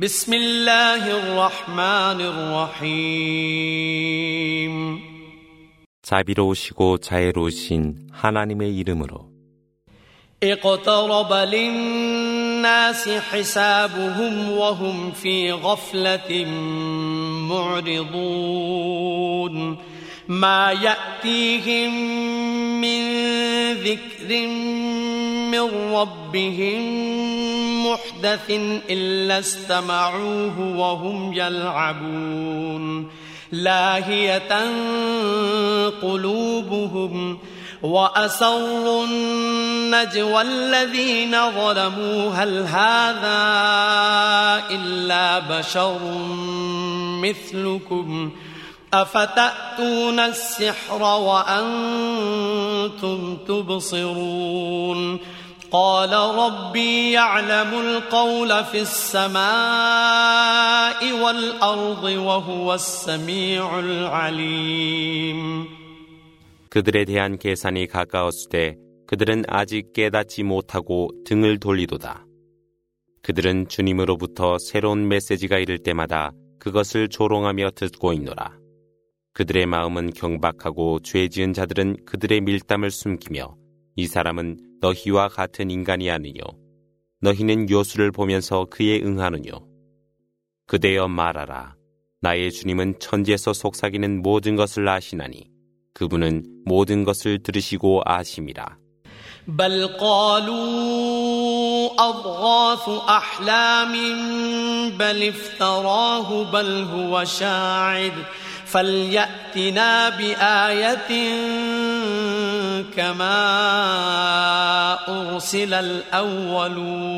بسم الله الرحمن الرحيم 자비로우시고 자애로우신 하나님의 이름으로 اقترب للناس حسابهم وهم في غفلة معرضون ما يأتيهم من ذكر من ربهم محدث إلا استمعوه وهم يلعبون. لاهية قلوبهم وأسروا النجوى الذين ظلموا. هل هذا إلا بشر مثلكم؟ أفتأتون السحر وأنتم تبصرون قال ربي يعلم القول في السماء والأرض وهو السميع العليم 그들에 대한 계산이 가까웠으되 그들은 아직 깨닫지 못하고 등을 돌리도다. 그들은 주님으로부터 새로운 메시지가 이를 때마다 그것을 조롱하며 듣고 있노라. 그들의 마음은 경박하고 죄 지은 자들은 그들의 밀담을 숨기며 이 사람은 너희와 같은 인간이 아니뇨. 너희는 요수를 보면서 그에 응하느뇨. 그대여 말하라. 나의 주님은 천지에서 속삭이는 모든 것을 아시나니 그분은 모든 것을 들으시고 아심이라. بل قالوا أضغاث أحلام بل افتراه بل هو شاعر فليأتنا بآية كما أرسل الأولون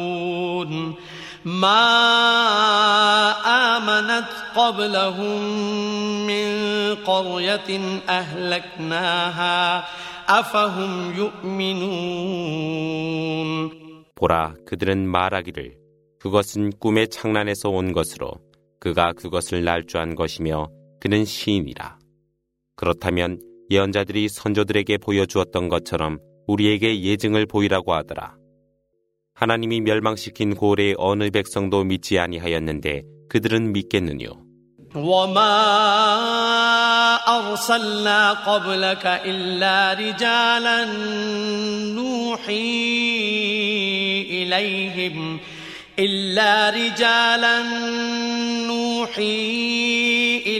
ما آمنت قبلهم من قرية أهلكناها أفهم يؤمنون 보라, 그들은 말하기를 그것은 꿈의 창란에서 온 것으로 그가 그것을 날조한 것이며 그는 시인이라. 그렇다면 예언자들이 선조들에게 보여주었던 것처럼 우리에게 예증을 보이라고 하더라. 하나님이 멸망시킨 고래 어느 백성도 믿지 아니하였는데 그들은 믿겠느뇨. وما أرسلنا قبلك إلا رجالا نوحي إليهم إلا رجالا نوحي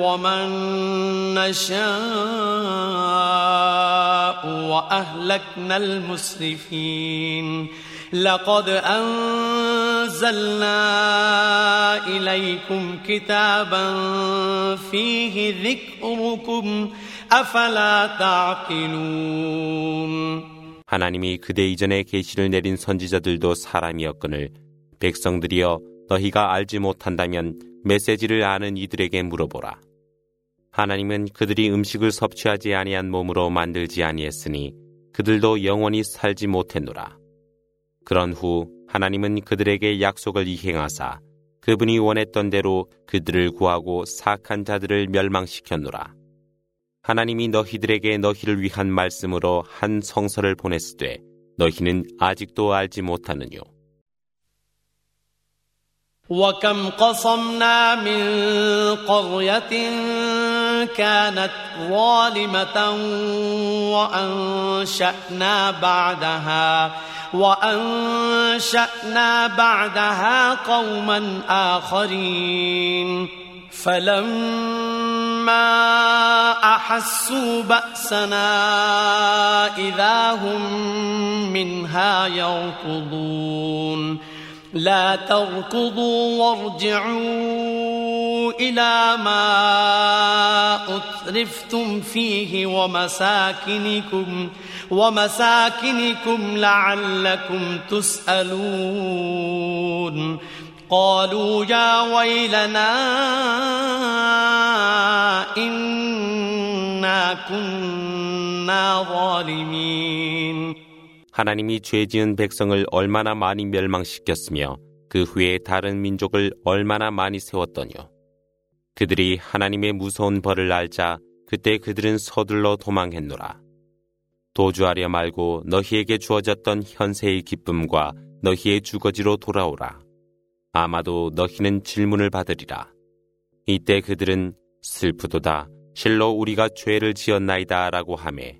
ومن نشاء وأهلكنا المسرفين لقد أنزلنا إليكم كتابا فيه ذكركم أفلا تعقلون 하나님이 그대 이전에 계시를 내린 선지자들도 사람이었거늘 백성들이여 너희가 알지 못한다면 메시지를 아는 이들에게 물어보라. 하나님은 그들이 음식을 섭취하지 아니한 몸으로 만들지 아니했으니 그들도 영원히 살지 못했노라. 그런 후 하나님은 그들에게 약속을 이행하사 그분이 원했던 대로 그들을 구하고 사악한 자들을 멸망시켰노라. 하나님이 너희들에게 너희를 위한 말씀으로 한 성서를 보냈으되 너희는 아직도 알지 못하느뇨. وكم قصمنا من قرية كانت ظالمة وأنشأنا بعدها وأنشأنا بعدها قوما آخرين. فلما أحسوا بأسنا إذا هم منها يركضون. لا تركضوا وارجعوا إلى ما أترفتم فيه ومساكنكم ومساكنكم لعلكم تسألون. قالوا يا ويلنا إنا كنا ظالمين. 하나님이 죄 지은 백성을 얼마나 많이 멸망시켰으며 그 후에 다른 민족을 얼마나 많이 세웠더뇨. 그들이 하나님의 무서운 벌을 알자 그때 그들은 서둘러 도망했노라. 도주하려 말고 너희에게 주어졌던 현세의 기쁨과 너희의 주거지로 돌아오라. 아마도 너희는 질문을 받으리라. 이때 그들은 슬프도다. 실로 우리가 죄를 지었나이다 라고 하매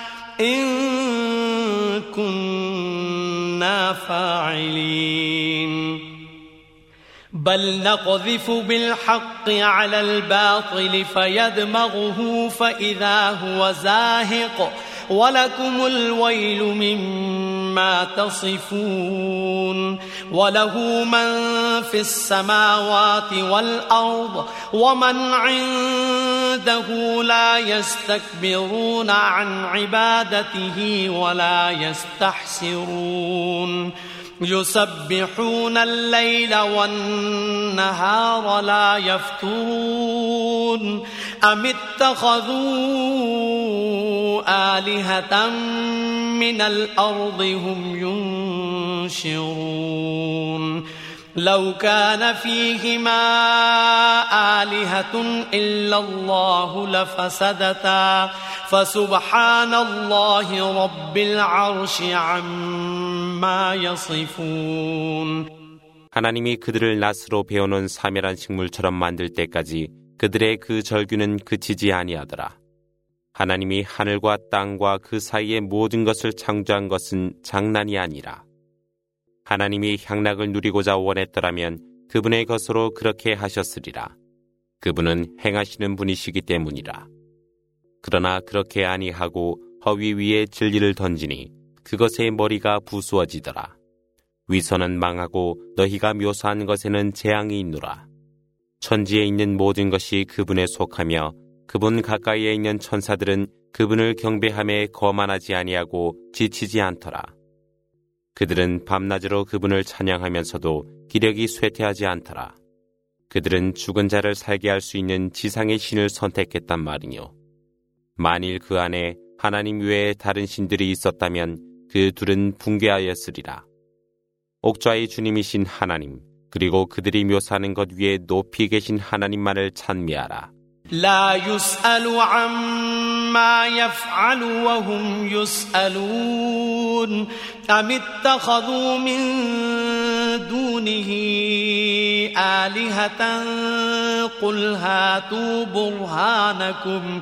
إن كنا فاعلين. بل نقذف بالحق على الباطل فيدمغه فإذا هو زاهق. ولكم الويل مما تصفون وله من في السماوات والأرض ومن عنده لا يستكبرون عن عبادته ولا يستحسرون يسبحون الليل والنهار لا يفترون أم اتخذوا آلهة من الأرض هم ينشرون لو كان فيهما آلهة إلا الله لفسدتا فسبحان الله رب العرش عما يصفون 하나님이 그들을 낫으로 배워놓은 사멸한 식물처럼 만들 때까지 그들의 그 절규는 그치지 아니하더라. 하나님이 하늘과 땅과 그 사이의 모든 것을 창조한 것은 장난이 아니라 하나님이 향락을 누리고자 원했더라면 그분의 것으로 그렇게 하셨으리라. 그분은 행하시는 분이시기 때문이라. 그러나 그렇게 아니하고 허위 위에 진리를 던지니 그것의 머리가 부수어지더라. 위선은 망하고 너희가 묘사한 것에는 재앙이 있노라. 천지에 있는 모든 것이 그분에 속하며 그분 가까이에 있는 천사들은 그분을 경배함에 거만하지 아니하고 지치지 않더라. 그들은 밤낮으로 그분을 찬양하면서도 기력이 쇠퇴하지 않더라. 그들은 죽은 자를 살게 할 수 있는 지상의 신을 선택했단 말이뇨. 만일 그 안에 하나님 외에 다른 신들이 있었다면 그 둘은 붕괴하였으리라. 옥좌의 주님이신 하나님, 그리고 그들이 묘사하는 것 위에 높이 계신 하나님만을 찬미하라. يعبدون أم اتخذوا من دونه آلهة؟ قل هاتوا برهانكم.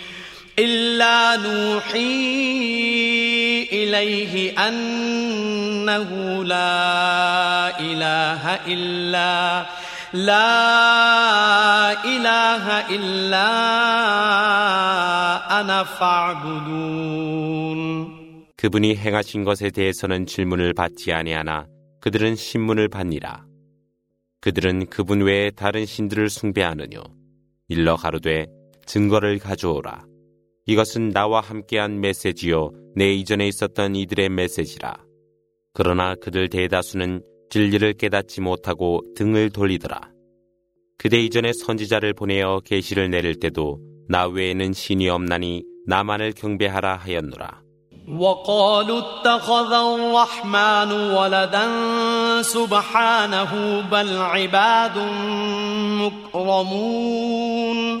إلا نوحي إليه أنه لا إله إلا لا إله إلا أنا فاعبدون 그분이 행하신 것에 대해서는 질문을 받지 아니하나 그들은 신문을 받니라. 그들은 그분 외에 다른 신들을 숭배하느뇨. 일러 가로되 증거를 가져오라. 이것은 나와 함께한 메시지요 내 이전에 있었던 이들의 메시지라. 그러나 그들 대다수는 진리를 깨닫지 못하고 등을 돌리더라. 그대 이전에 선지자를 보내어 계시를 내릴 때도 나 외에는 신이 없나니 나만을 경배하라 하였노라. وقالوا اتخذ الرحمن ولدا سبحانه بل عباد مكرمون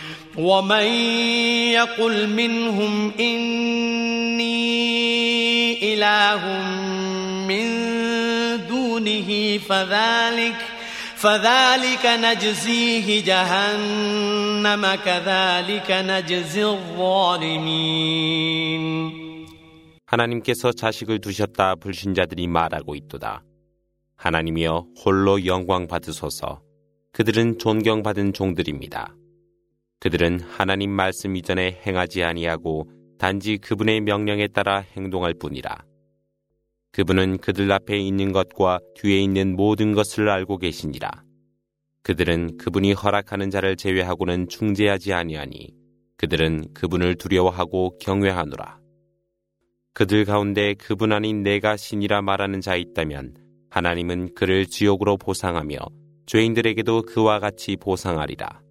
ومن يقل منهم إني إله من دونه فذلك فذلك نجزيه جهنم كذلك نجزي الظالمين 하나님께서 자식을 두셨다 불신자들이 말하고 있도다. 하나님이여 홀로 영광 받으소서. 그들은 존경받은 종들입니다. 그들은 하나님 말씀 이전에 행하지 아니하고 단지 그분의 명령에 따라 행동할 뿐이라. 그분은 그들 앞에 있는 것과 뒤에 있는 모든 것을 알고 계시니라. 그들은 그분이 허락하는 자를 제외하고는 중재하지 아니하니 그들은 그분을 두려워하고 경외하노라. 그들 가운데 그분 아닌 내가 신이라 말하는 자 있다면 하나님은 그를 지옥으로 보상하며 죄인들에게도 그와 같이 보상하리라.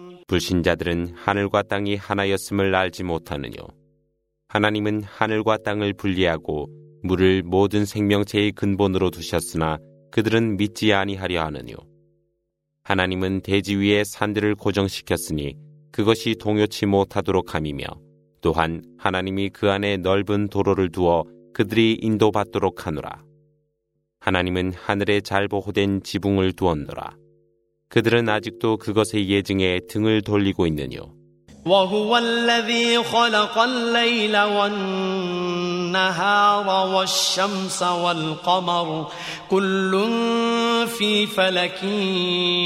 불신자들은 하늘과 땅이 하나였음을 알지 못하느뇨. 하나님은 하늘과 땅을 분리하고 물을 모든 생명체의 근본으로 두셨으나 그들은 믿지 아니하려 하느뇨. 하나님은 대지 위에 산들을 고정시켰으니 그것이 동요치 못하도록 함이며 또한 하나님이 그 안에 넓은 도로를 두어 그들이 인도받도록 하노라. 하나님은 하늘에 잘 보호된 지붕을 두었노라. 그들은 아직도 그것의 예증에 등을 돌리고 있느뇨. وهو الذي خلق الليل والنهار والشمس والقمر كل في فلك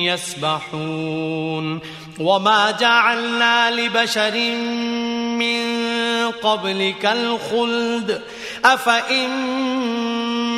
يسبحون وما جعلنا لبشر من قبلك الخلد أفإن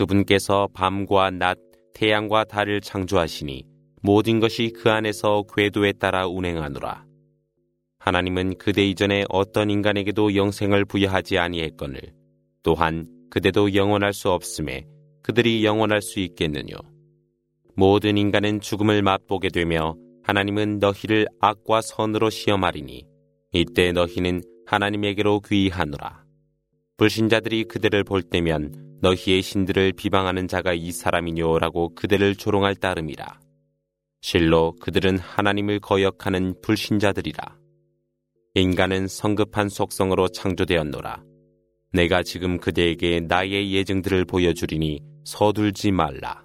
그분께서 밤과 낮, 태양과 달을 창조하시니 모든 것이 그 안에서 궤도에 따라 운행하노라. 하나님은 그대 이전에 어떤 인간에게도 영생을 부여하지 아니했거늘 또한 그대도 영원할 수 없음에 그들이 영원할 수 있겠느뇨. 모든 인간은 죽음을 맛보게 되며 하나님은 너희를 악과 선으로 시험하리니 이때 너희는 하나님에게로 귀의하노라. 불신자들이 그들을 볼 때면 너희의 신들을 비방하는 자가 이 사람이뇨라고 그들을 조롱할 따름이라. 실로 그들은 하나님을 거역하는 불신자들이라. 인간은 성급한 속성으로 창조되었노라. 내가 지금 그대에게 나의 예증들을 보여주리니 서둘지 말라.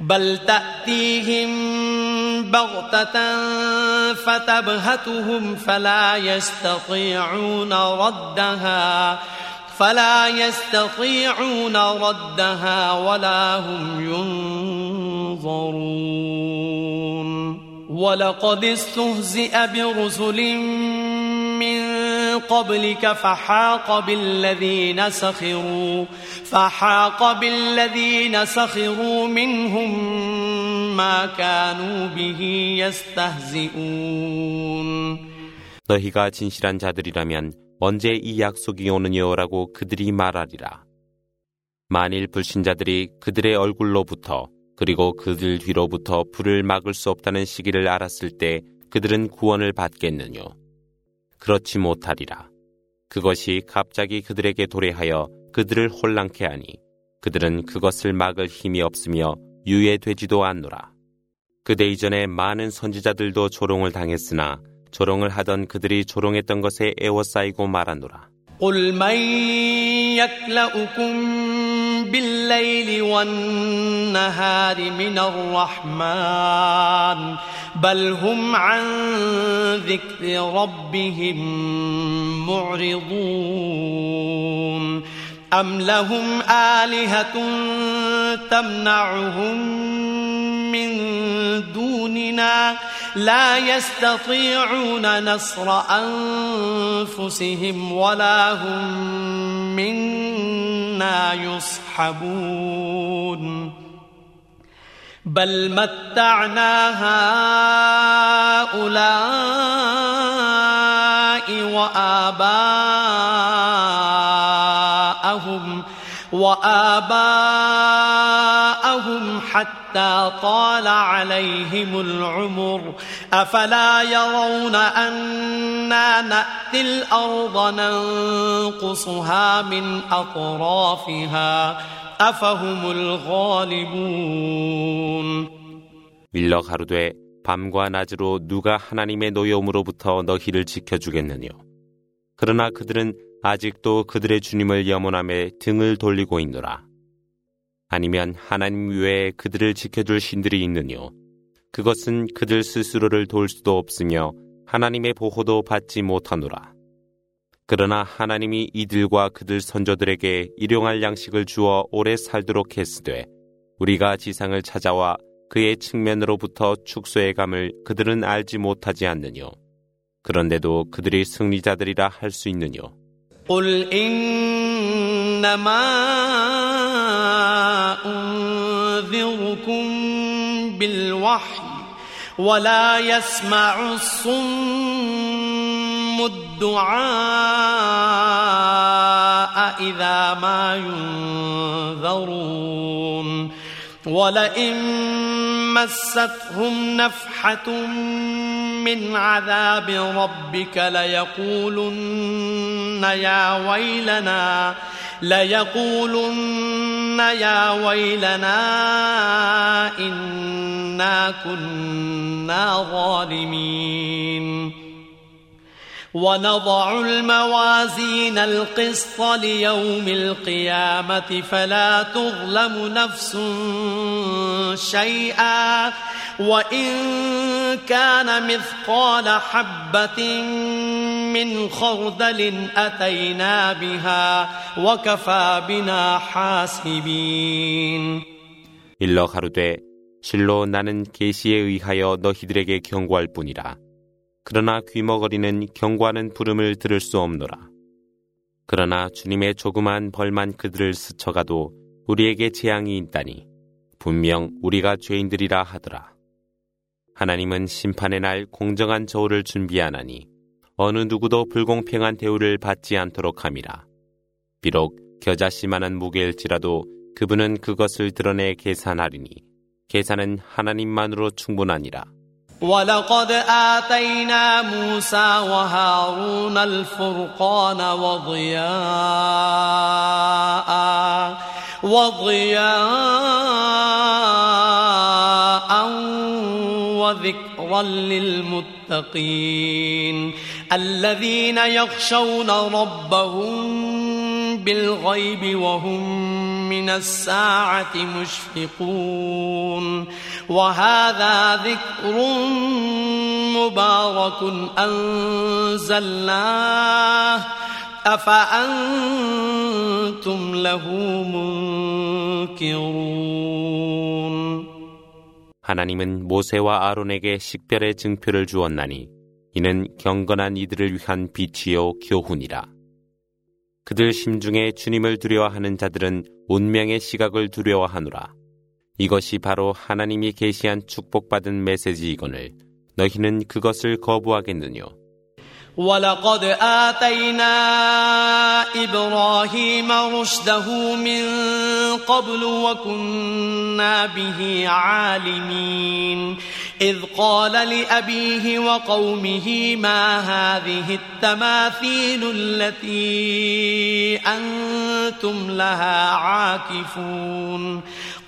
بل تأتيهم بغتة فتبهتهم فلا يستطيعون ردها فلا يستطيعون ردها ولا هم ينظرون. ولقد استهزئ برسل من قبلك فحاق بالذين سخروا فحاق بالذين سخروا منهم ما كانوا به يستهزئون 너희가 진실한 자들이라면 언제 이 약속이 오느냐라고 그들이 말하리라. 만일 불신자들이 그들의 얼굴로부터 그리고 그들 뒤로부터 불을 막을 수 없다는 시기를 알았을 때 그들은 구원을 받겠느뇨. 그렇지 못하리라. 그것이 갑자기 그들에게 도래하여 그들을 혼란케 하니 그들은 그것을 막을 힘이 없으며 유예되지도 않노라. 그대 이전에 많은 선지자들도 조롱을 당했으나 조롱을 하던 그들이 조롱했던 것에 애워싸이고 말하노라. بالليل والنهار من الرحمن بل هم عن ذكر ربهم معرضون. أم لهم آلهة تمنعهم من دوننا لا يستطيعون نصر أنفسهم ولا هم منا يصحبون. بل متعنا هؤلاء وآباءهم وآباءهم حتى طال عليهم العمر أفلا يرون أنا نأتي الأرض ننقصها من أطرافها أفهم الغالبون 밀러 가로되 밤과 낮으로 누가 하나님의 노여움으로부터 너희를 지켜주겠느뇨. 그러나 그들은 아직도 그들의 주님을 염원함에 등을 돌리고 있노라. 아니면 하나님 외에 그들을 지켜줄 신들이 있느뇨. 그것은 그들 스스로를 도울 수도 없으며 하나님의 보호도 받지 못하노라. 그러나 하나님이 이들과 그들 선조들에게 일용할 양식을 주어 오래 살도록 했으되 우리가 지상을 찾아와 그의 측면으로부터 축소해 감을 그들은 알지 못하지 않느뇨. 그런데도 그들이 승리자들이라 할 수 있느뇨. أنذركم بالوحي ولا يسمع الصم الدعاء إذا ما ينذرون ولئن مستهم نفحة من عذاب ربك ليقولن يا ويلنا ليقولن يا ويلنا إنا كنا ظالمين. ونضع الموازين القسط ليوم القيامة فلا تظلم نفس شيئا وإن كان مثقال حبة من خردل أتينا بها وكفى بنا حاسبين 일러 가로되 실로 나는 계시에 의하여 너희들에게 경고할 뿐이라. 그러나 귀머거리는 경고하는 부름을 들을 수 없노라. 그러나 주님의 조그만 벌만 그들을 스쳐가도 우리에게 재앙이 있다니 분명 우리가 죄인들이라 하더라. 하나님은 심판의 날 공정한 저울을 준비하나니 어느 누구도 불공평한 대우를 받지 않도록 함이라. 비록 겨자씨만한 무게일지라도 그분은 그것을 드러내 계산하리니 계산은 하나님만으로 충분하니라. ولقد آتينا موسى وهارون الفرقان وضياء وضياء وذكرا للمتقين الذين يخشون ربهم بالغيب وهم من الساعة مشفقون وهذا ذكر مبارك أنزلناه أفأنتم له منكرون 하나님은 모세와 아론에게 식별의 증표를 주었나니 이는 경건한 이들을 위한 빛이요 교훈이라. 그들 심중에 주님을 두려워하는 자들은 운명의 시각을 두려워하노라. 이것이 바로 하나님이 계시한 축복받은 메시지이거늘 너희는 그것을 거부하겠느뇨. ولقد آتينا إبراهيم رشده من قبل وكنا به عالمين إذ قال لأبيه وقومه ما هذه التماثيل التي أنتم لها عاكفون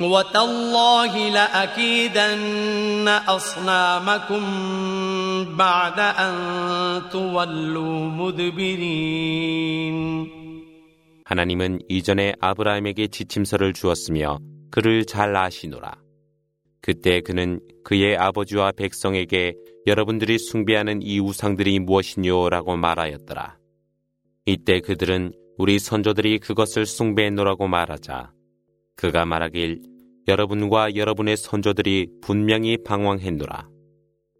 وتالله لأكيدن أصنامكم بعد أن تولوا مدبرين 하나님은 이전에 아브라함에게 지침서를 주었으며 그를 잘 아시노라. 그때 그는 그의 아버지와 백성에게 여러분들이 숭배하는 이 우상들이 무엇이뇨라고 말하였더라. 이때 그들은 우리 선조들이 그것을 숭배했노라고 말하자 그가 말하길 여러분과 여러분의 선조들이 분명히 방황했노라.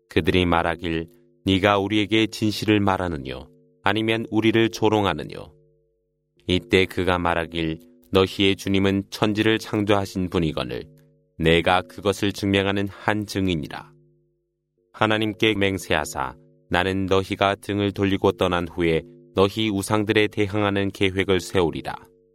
그들이 말하길 네가 우리에게 진실을 말하느뇨 아니면 우리를 조롱하느뇨 이때 그가 말하길 너희의 주님은 천지를 창조하신 분이거늘 내가 그것을 증명하는 한 증인이라. 하나님께 맹세하사 나는 너희가 등을 돌리고 떠난 후에 너희 우상들에 대항하는 계획을 세우리라.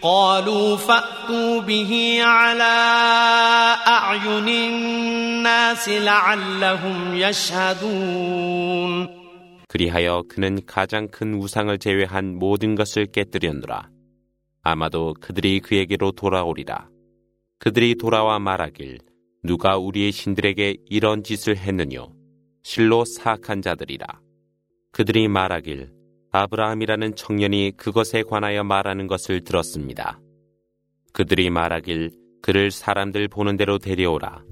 قالوا فأتوا به على أعين الناس لعلهم يشهدون 그리하여 그는 가장 큰 우상을 제외한 모든 것을 깨뜨렸노라. 아마도 그들이 그에게로 돌아오리라. 그들이 돌아와 말하길 누가 우리의 신들에게 이런 짓을 했느뇨? 실로 사악한 자들이라. 그들이 말하길 아브라함이라는 청년이 그것에 관하여 말하는 것을 들었습니다. 그들이 말하길 그를 사람들 보는 대로 데려오라.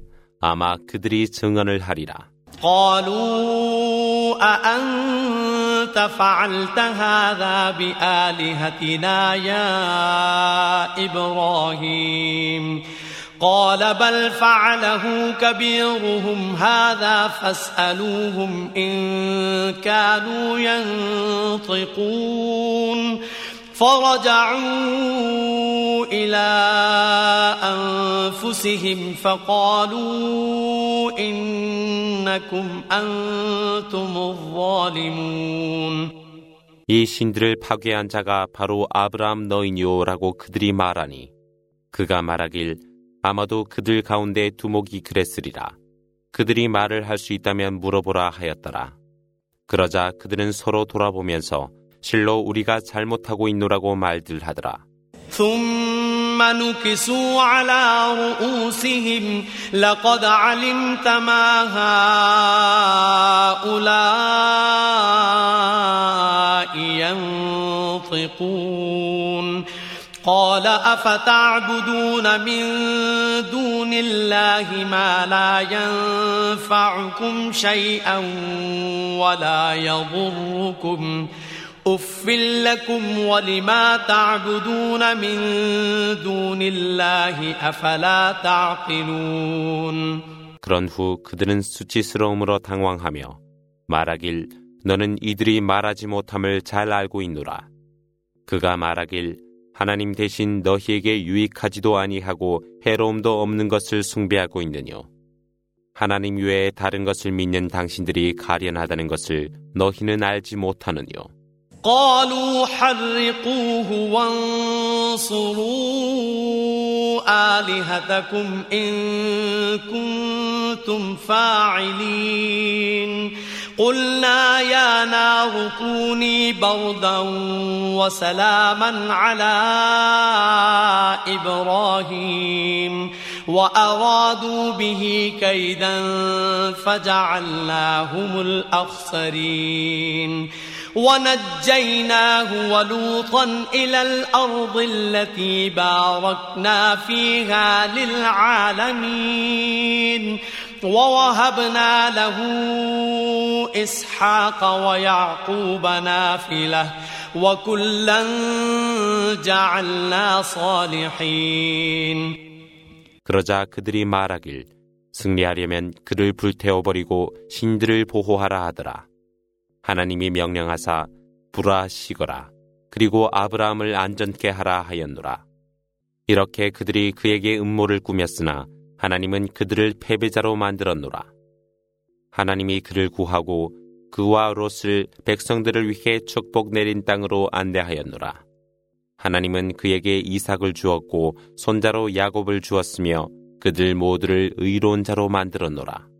아마 그들이 증언을 하리라. قالوا أأنت فعلت هذا بآلهتنا يا إبراهيم قال بل فعله كبيرهم هذا فاسألوهم إن كانوا ينطقون فرجعوا إلى أنفسهم فقالوا إنكم أنتم الظالمون 이 신들을 파괴한 자가 바로 아브라함 너희니오라고 그들이 말하니 그가 말하길 아마도 그들 가운데 두목이 그랬으리라. 그들이 말을 할 수 있다면 물어보라 하였더라. 그러자 그들은 서로 돌아보면서 실로 우리가 잘못하고 있노라고 말들 하더라. ثم نكسوا على رؤوسهم لقد علمت ما هؤلاء ينطقون قال أفتعبدون من دون الله ما لا ينفعكم شيئا ولا يضركم ۖ أف لكم ولما تعبدون من دون الله أفلا تعقلون 그런 후 그들은 수치스러움으로 당황하며 말하길 너는 이들이 말하지 못함을 잘 알고 있노라. 그가 말하길 하나님 대신 너희에게 유익하지도 아니하고 해로움도 없는 것을 숭배하고 있느뇨. 하나님 외에 다른 것을 믿는 당신들이 가련하다는 것을 너희는 알지 못하느뇨. قالوا حرقوه وانصروا آلهتكم إن كنتم فاعلين قلنا يا نار كوني بردا وسلاما على إبراهيم وأرادوا به كيدا فجعلناهم الأخسرين ونجيناه ولوطا إلى الأرض التي باركنا فيها للعالمين ووهبنا له إسحاق ويعقوب نافلة وكلا جعلنا صالحين 그러자 그들이 말하길 승리하려면 그를 불태워버리고 신들을 보호하라 하더라. 하나님이 명령하사 불아 시거라 그리고 아브라함을 안전케 하라 하였노라. 이렇게 그들이 그에게 음모를 꾸몄으나 하나님은 그들을 패배자로 만들었노라. 하나님이 그를 구하고 그와 롯을 백성들을 위해 축복 내린 땅으로 안내하였노라. 하나님은 그에게 이삭을 주었고 손자로 야곱을 주었으며 그들 모두를 의로운 자로 만들었노라.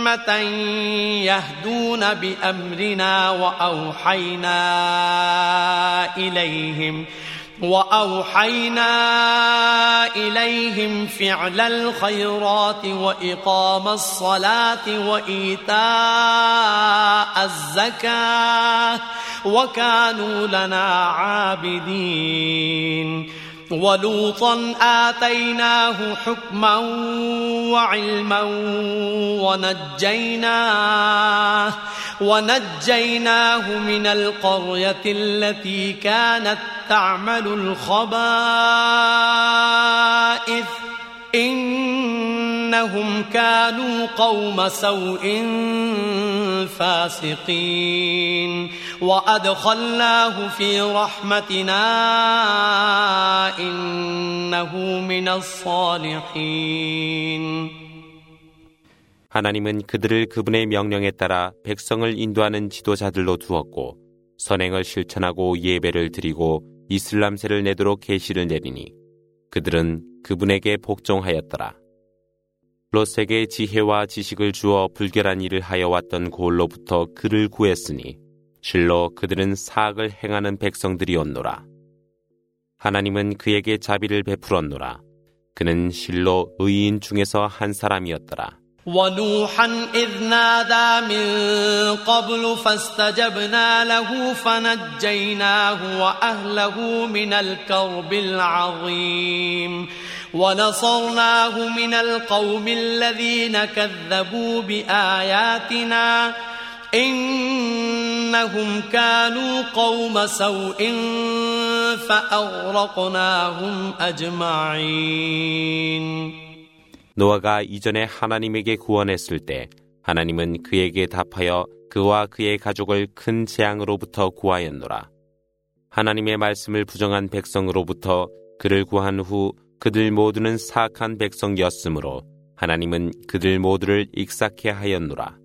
أمة يهدون بأمرنا وأوحينا إليهم وأوحينا إليهم فعل الخيرات وإقام الصلاة وإيتاء الزكاة وكانوا لنا عابدين. ولوطا آتيناه حكما وعلما ونجيناه ونجيناه من القرية التي كانت تعمل الخبائث إنهم كانوا قوم سوء فاسقين وأدخلناه في رحمتنا إنه من الصالحين 하나님은 그들을 그분의 명령에 따라 백성을 인도하는 지도자들로 두었고 선행을 실천하고 예배를 드리고 이슬람세를 내도록 계시를 내리니 그들은 그분에게 복종하였더라. 롯에게 지혜와 지식을 주어 불결한 일을 하여 왔던 골로부터 그를 구했으니 실로 그들은 사악을 행하는 백성들이었노라. 하나님은 그에게 자비를 베풀었노라. 그는 실로 의인 중에서 한 사람이었더라. ونوحا إذ نادى من قبل فاستجبنا له فنجيناه وأهله من الكرب العظيم ونصرناه من القوم الذين كذبوا بآياتنا إنهم كانوا قوم سوء فأغرقناهم أجمعين 노아가 이전에 하나님에게 구원했을 때 하나님은 그에게 답하여 그와 그의 가족을 큰 재앙으로부터 구하였노라. 하나님의 말씀을 부정한 백성으로부터 그를 구한 후 그들 모두는 사악한 백성이었으므로 하나님은 그들 모두를 익사케 하였노라.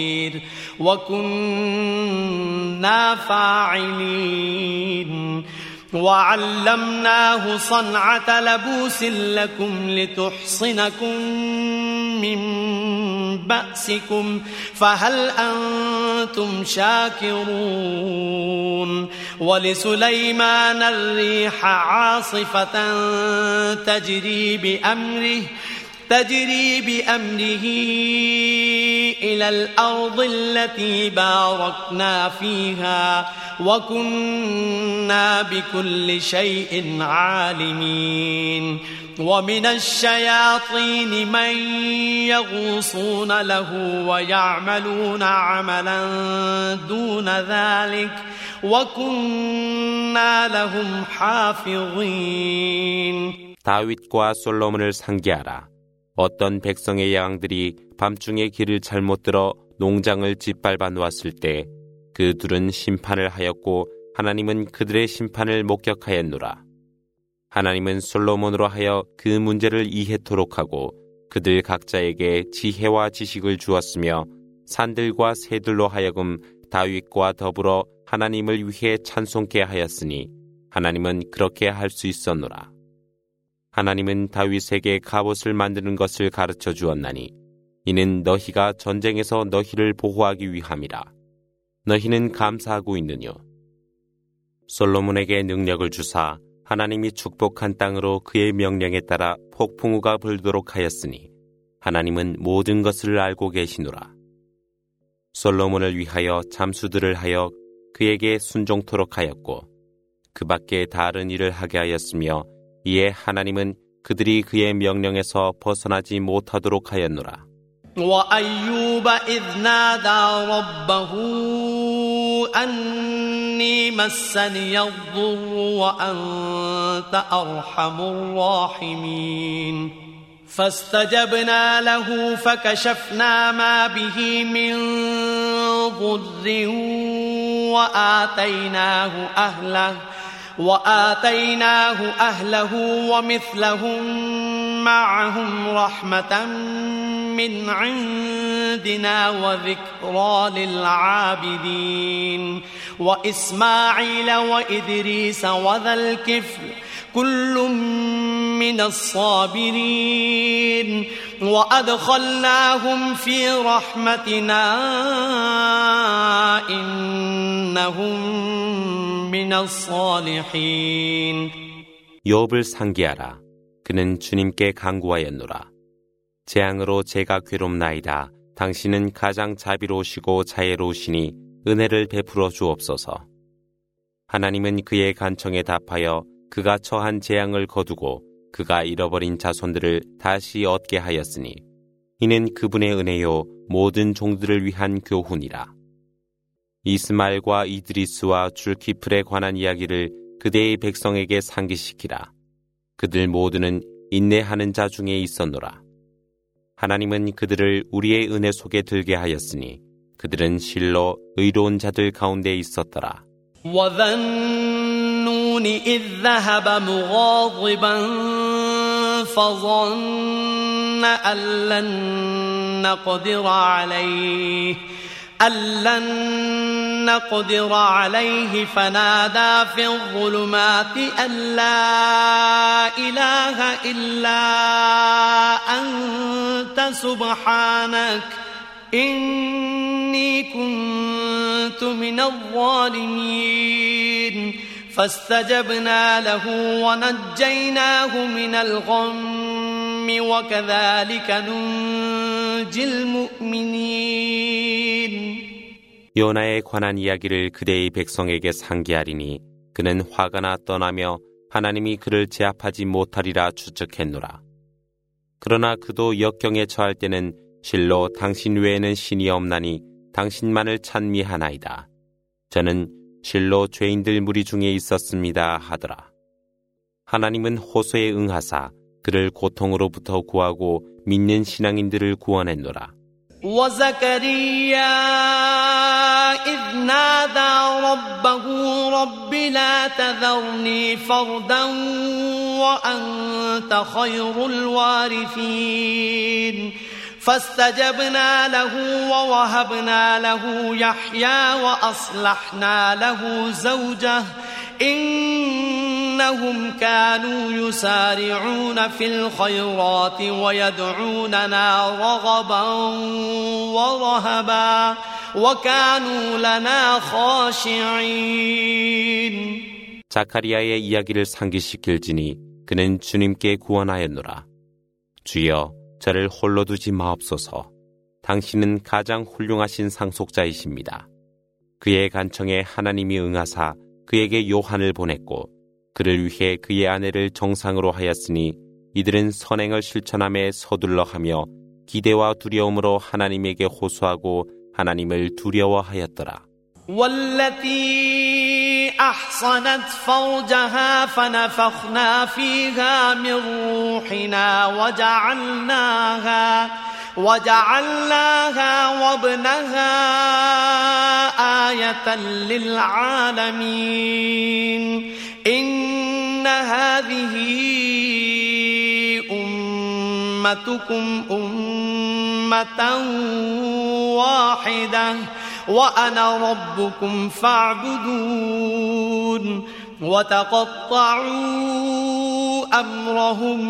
وكنا فاعلين. وعلمناه صنعة لبوس لكم لتحصنكم من بأسكم فهل أنتم شاكرون؟ ولسليمان الريح عاصفة تجري بأمره تجري بأمره. إلى الأرض التي باركنا فيها وكنا بكل شيء عالمين ومن الشياطين من يغوصون له ويعملون عملا دون ذلك وكنا لهم حافظين 다윗과 솔로몬을 상기하라. 어떤 백성의 양들이 밤중에 길을 잘못 들어 농장을 짓밟아 놓았을 때 그 둘은 심판을 하였고 하나님은 그들의 심판을 목격하였노라. 하나님은 솔로몬으로 하여 그 문제를 이해토록 하고 그들 각자에게 지혜와 지식을 주었으며 산들과 새들로 하여금 다윗과 더불어 하나님을 위해 찬송케 하였으니 하나님은 그렇게 할 수 있었노라. 하나님은 다윗에게 갑옷을 만드는 것을 가르쳐 주었나니 이는 너희가 전쟁에서 너희를 보호하기 위함이라. 너희는 감사하고 있느뇨. 솔로몬에게 능력을 주사 하나님이 축복한 땅으로 그의 명령에 따라 폭풍우가 불도록 하였으니 하나님은 모든 것을 알고 계시노라. 솔로몬을 위하여 잠수들을 하여 그에게 순종토록 하였고 그 밖에 다른 일을 하게 하였으며 이에 하나님은 그들이 그의 명령에서 벗어나지 못하도록 하였노라. وأيوب إذ نادى ربه أني مسني الضر وأنت أرحم الراحمين. فاستجبنا له فكشفنا ما به من ضر وآتيناه أهله. وآتيناه أهله ومثلهم معهم رحمة من عندنا وذكرى للعابدين. وإسماعيل وإدريس وذا الكفل كل من الصابرين وأدخلناهم في رحمتنا إنهم من الصالحين 욥을 상기하라. 그는 주님께 강구하였노라. 재앙으로 제가 괴롭나이다. 당신은 가장 자비로우시고 자애로우시니 은혜를 베풀어 주옵소서. 하나님은 그의 간청에 답하여 그가 처한 재앙을 거두고 그가 잃어버린 자손들을 다시 얻게 하였으니 이는 그분의 은혜요 모든 종들을 위한 교훈이라. 이스마엘과 이드리스와 줄키플에 관한 이야기를 그대의 백성에게 상기시키라. 그들 모두는 인내하는 자 중에 있었노라. 하나님은 그들을 우리의 은혜 속에 들게 하였으니 그들은 실로 의로운 자들 가운데 있었더라. وذنون إذ ذهب مغاضبا فظن أن لن نقدر عليه أن لن نقدر عليه. فنادى في الظلمات أن لا إله إلا أنت سبحانك إني كنت من الظالمين. فاستجبنا له ونجيناه من الغم وكذلك ننجي المؤمنين 요나에 관한 이야기를 그대의 백성에게 상기하리니 그는 화가 나 떠나며 하나님이 그를 제압하지 못하리라 추측했노라. 그러나 그도 역경에 처할 때는 실로 당신 외에는 신이 없나니 당신만을 찬미하나이다. 저는 실로 죄인들 무리 중에 있었습니다 하더라. 하나님은 호소에 응하사 그를 고통으로부터 구하고 믿는 신앙인들을 구원했노라. وزكريا إذ نادى ربه رب لا تذرني فردا وأنت خير الوارثين فاستجبنا له ووهبنا له يحيى وأصلحنا له زوجه إنهم كانوا يسارعون في الخيرات ويدعوننا رغبا ورهبا وكانوا لنا خاشعين 자카리아의 이야기를 상기시킬지니 그는 주님께 구원하였노라. 주여 저를 홀로 두지 마옵소서. 당신은 가장 훌륭하신 상속자이십니다. 그의 간청에 하나님이 응하사 그에게 요한을 보냈고 그를 위해 그의 아내를 정상으로 하였으니 이들은 선행을 실천함에 서둘러 하며 기대와 두려움으로 하나님에게 호소하고 하나님을 두려워하였더라. أحصنت فرجها فنفخنا فيها من روحنا وجعلناها وجعلناها وابنها آية للعالمين. إن هذه أمتكم أمة واحدة. وأنا ربكم فاعبدون وتقطعوا أمرهم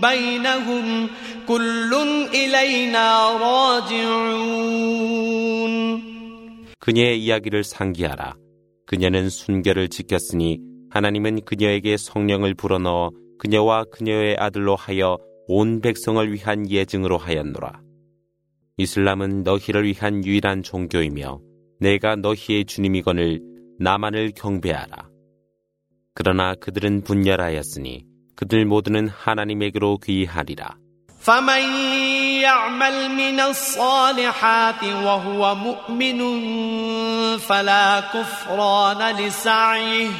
بينهم كل إلينا راجعون 그녀의 이야기를 상기하라. 그녀는 순결을 지켰으니 하나님은 그녀에게 성령을 불어넣어 그녀와 그녀의 아들로 하여 온 백성을 위한 예증으로 하였노라. 이슬람은 너희를 위한 유일한 종교이며 내가 너희의 주님이거늘 나만을 경배하라. 그러나 그들은 분열하였으니 그들 모두는 하나님에게로 귀하리라. فمن يعمل من الصالحات وهو مؤمن فلا كفران لسعيه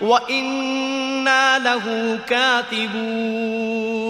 وإنا له كاتبون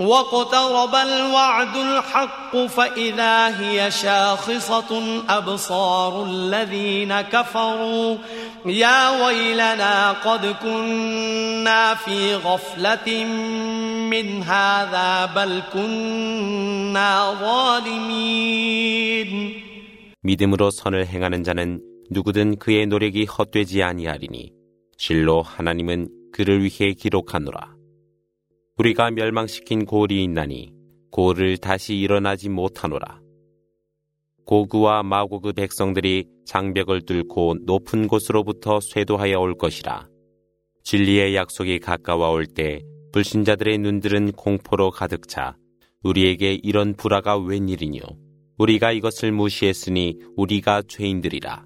واقترب الوعد الحق فإذا هي شاخصة أبصار الذين كفروا يا ويلنا قد كنا في غفلة من هذا بل كنا ظالمين 믿음으로 선을 행하는 자는 누구든 그의 노력이 헛되지 아니하리니 실로 하나님은 그를 위해 기록하노라. 우리가 멸망시킨 고을이 있나니 고을을 다시 일어나지 못하노라. 고그와 마고그 백성들이 장벽을 뚫고 높은 곳으로부터 쇄도하여 올 것이라. 진리의 약속이 가까워 올 때 불신자들의 눈들은 공포로 가득 차 우리에게 이런 불화가 웬일이뇨. 우리가 이것을 무시했으니 우리가 죄인들이라.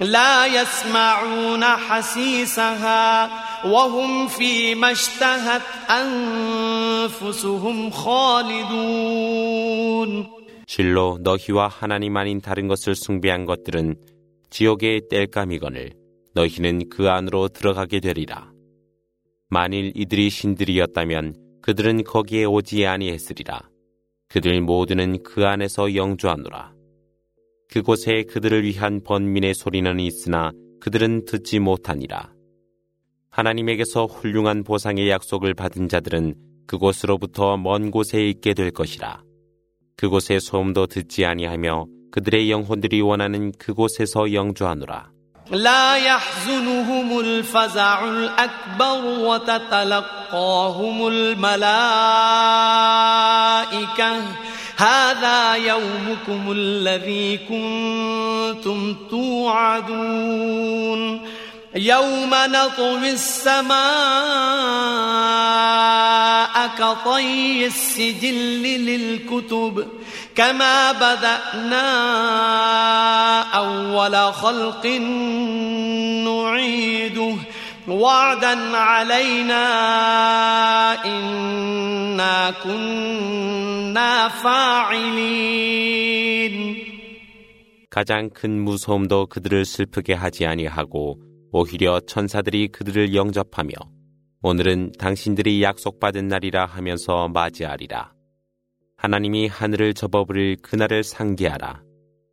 لا يسمعون حسيسها وهم فيما اشتهت أنفسهم خالدون 실로 너희와 하나님 아닌 다른 것을 숭배한 것들은 지옥의 땔감이거늘 너희는 그 안으로 들어가게 되리라. 만일 이들이 신들이었다면 그들은 거기에 오지 아니했으리라. 그들 모두는 그 안에서 영주하노라. 그곳에 그들을 위한 번민의 소리는 있으나 그들은 듣지 못하니라. 하나님에게서 훌륭한 보상의 약속을 받은 자들은 그곳으로부터 먼 곳에 있게 될 것이라. 그곳의 소음도 듣지 아니하며 그들의 영혼들이 원하는 그곳에서 영주하노라. لا يحزنهم الفزع الأكبر وتتلقاهم الملائكة هذا يومكم الذي كنتم توعدون. يوم نطوي السماء كطي السجل للكتب كما بدأنا أول خلق نعيده. وعدا علينا إنا كنا فاعلين 가장 큰 무서움도 그들을 슬프게 하지 아니하고 오히려 천사들이 그들을 영접하며 오늘은 당신들이 약속받은 날이라 하면서 맞이하리라. 하나님이 하늘을 접어버릴 그날을 상기하라.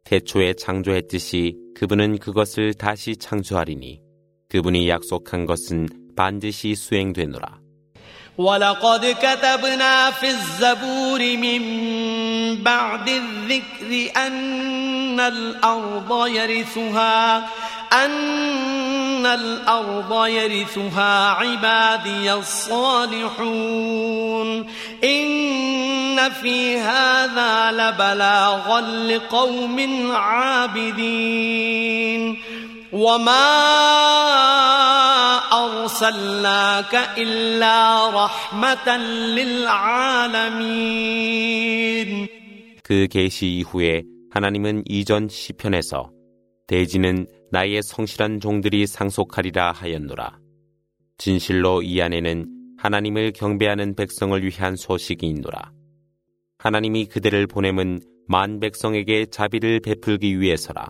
태초에 창조했듯이 그분은 그것을 다시 창조하리니 그분이 약속한 것은 반드시 수행되노라. ولقد كتبنا في الزبور من بعد الذكر أن الأرض يرثها أن الأرض يرثها عبادي الصالحون إن في هذا لبلاغا لقوم عابدين وما أرسلناك إلا رحمة للعالمين 그 계시 이후에 하나님은 이전 시편에서 대지는 나의 성실한 종들이 상속하리라 하였노라. 진실로 이 안에는 하나님을 경배하는 백성을 위한 소식이 있노라. 하나님이 그들을 보냄은 만 백성에게 자비를 베풀기 위해서라.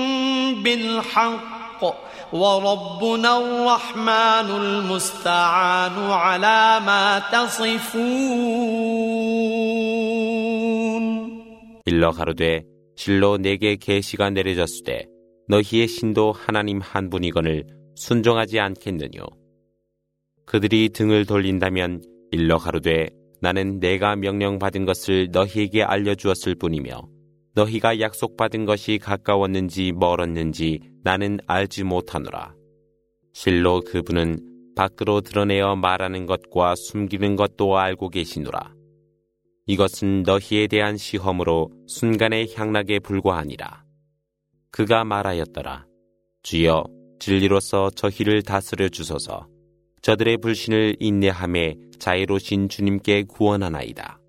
بالحق وربنا الرحمن المستعان على ما تصفون 일러 가로되 실로 내게 계시가 내려졌으되 너희의 신도 하나님 한 분이거늘 순종하지 않겠느뇨. 그들이 등을 돌린다면 일러 가로되 나는 내가 명령받은 것을 너희에게 알려주었을 뿐이며 너희가 약속받은 것이 가까웠는지 멀었는지 나는 알지 못하노라. 실로 그분은 밖으로 드러내어 말하는 것과 숨기는 것도 알고 계시노라. 이것은 너희에 대한 시험으로 순간의 향락에 불과하니라. 그가 말하였더라. 주여 진리로서 저희를 다스려 주소서. 저들의 불신을 인내함에 자애로신 주님께 구원하나이다.